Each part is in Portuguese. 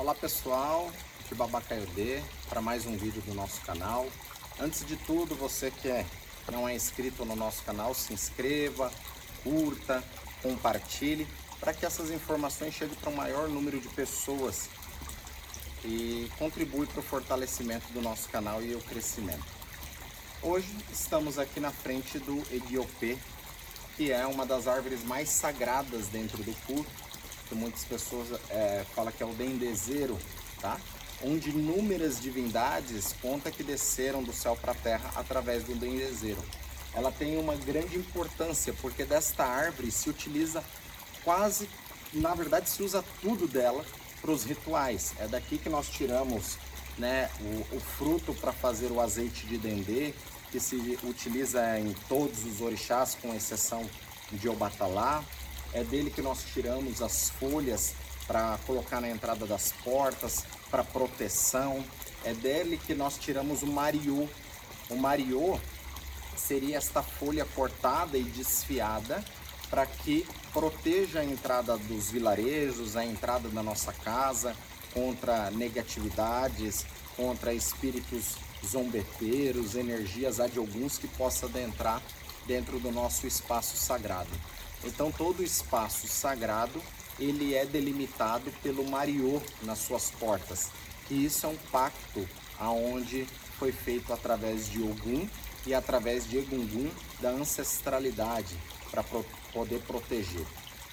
Olá pessoal, aqui Babacaiodê para mais um vídeo do nosso canal. Antes de tudo, você que é, não é inscrito no nosso canal, se inscreva, curta, compartilhe para que essas informações cheguem para o maior número de pessoas e contribui para o fortalecimento do nosso canal e o crescimento. Hoje estamos aqui na frente do Ediopê, que é uma das árvores mais sagradas dentro do culto, que muitas pessoas é, falam que é o dendezeiro, tá? onde inúmeras divindades conta que desceram do céu para a terra através do dendezeiro. Ela tem uma grande importância, porque desta árvore se utiliza quase, na verdade se usa tudo dela para os rituais. É daqui que nós tiramos né, o, o fruto para fazer o azeite de dendê, que se utiliza em todos os orixás, com exceção de Obatalá. É dele que nós tiramos as folhas para colocar na entrada das portas, para proteção. É dele que nós tiramos o mariô. O mariô seria esta folha cortada e desfiada para que proteja a entrada dos vilarejos, a entrada da nossa casa contra negatividades, contra espíritos zombeteiros, energias de alguns que possa adentrar dentro do nosso espaço sagrado. Então todo espaço sagrado ele é delimitado pelo Mariô nas suas portas. E isso é um pacto aonde foi feito através de Ogum e através de Egungun da ancestralidade para pro poder proteger.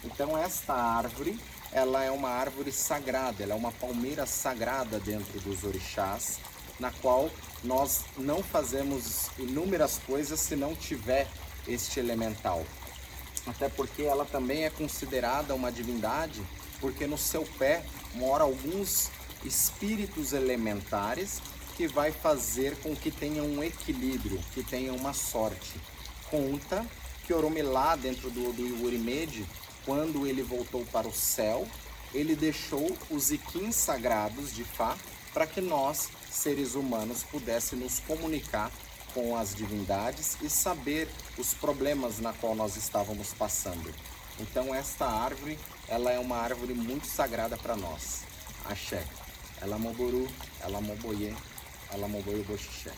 Então esta árvore, ela é uma árvore sagrada, ela é uma palmeira sagrada dentro dos orixás, na qual nós não fazemos inúmeras coisas se não tiver este elemental. Até porque ela também é considerada uma divindade, porque no seu pé mora alguns espíritos elementares que vai fazer com que tenha um equilíbrio, que tenha uma sorte. Conta que Oromilá, dentro do, do Urimed, quando ele voltou para o céu, ele deixou os iquins sagrados de Fá para que nós, seres humanos, pudéssemos nos comunicar com as divindades e saber os problemas na qual nós estávamos passando. Então esta árvore, ela é uma árvore muito sagrada para nós. Axé. Ela moboru, ela moboye, ela moboye boxixé.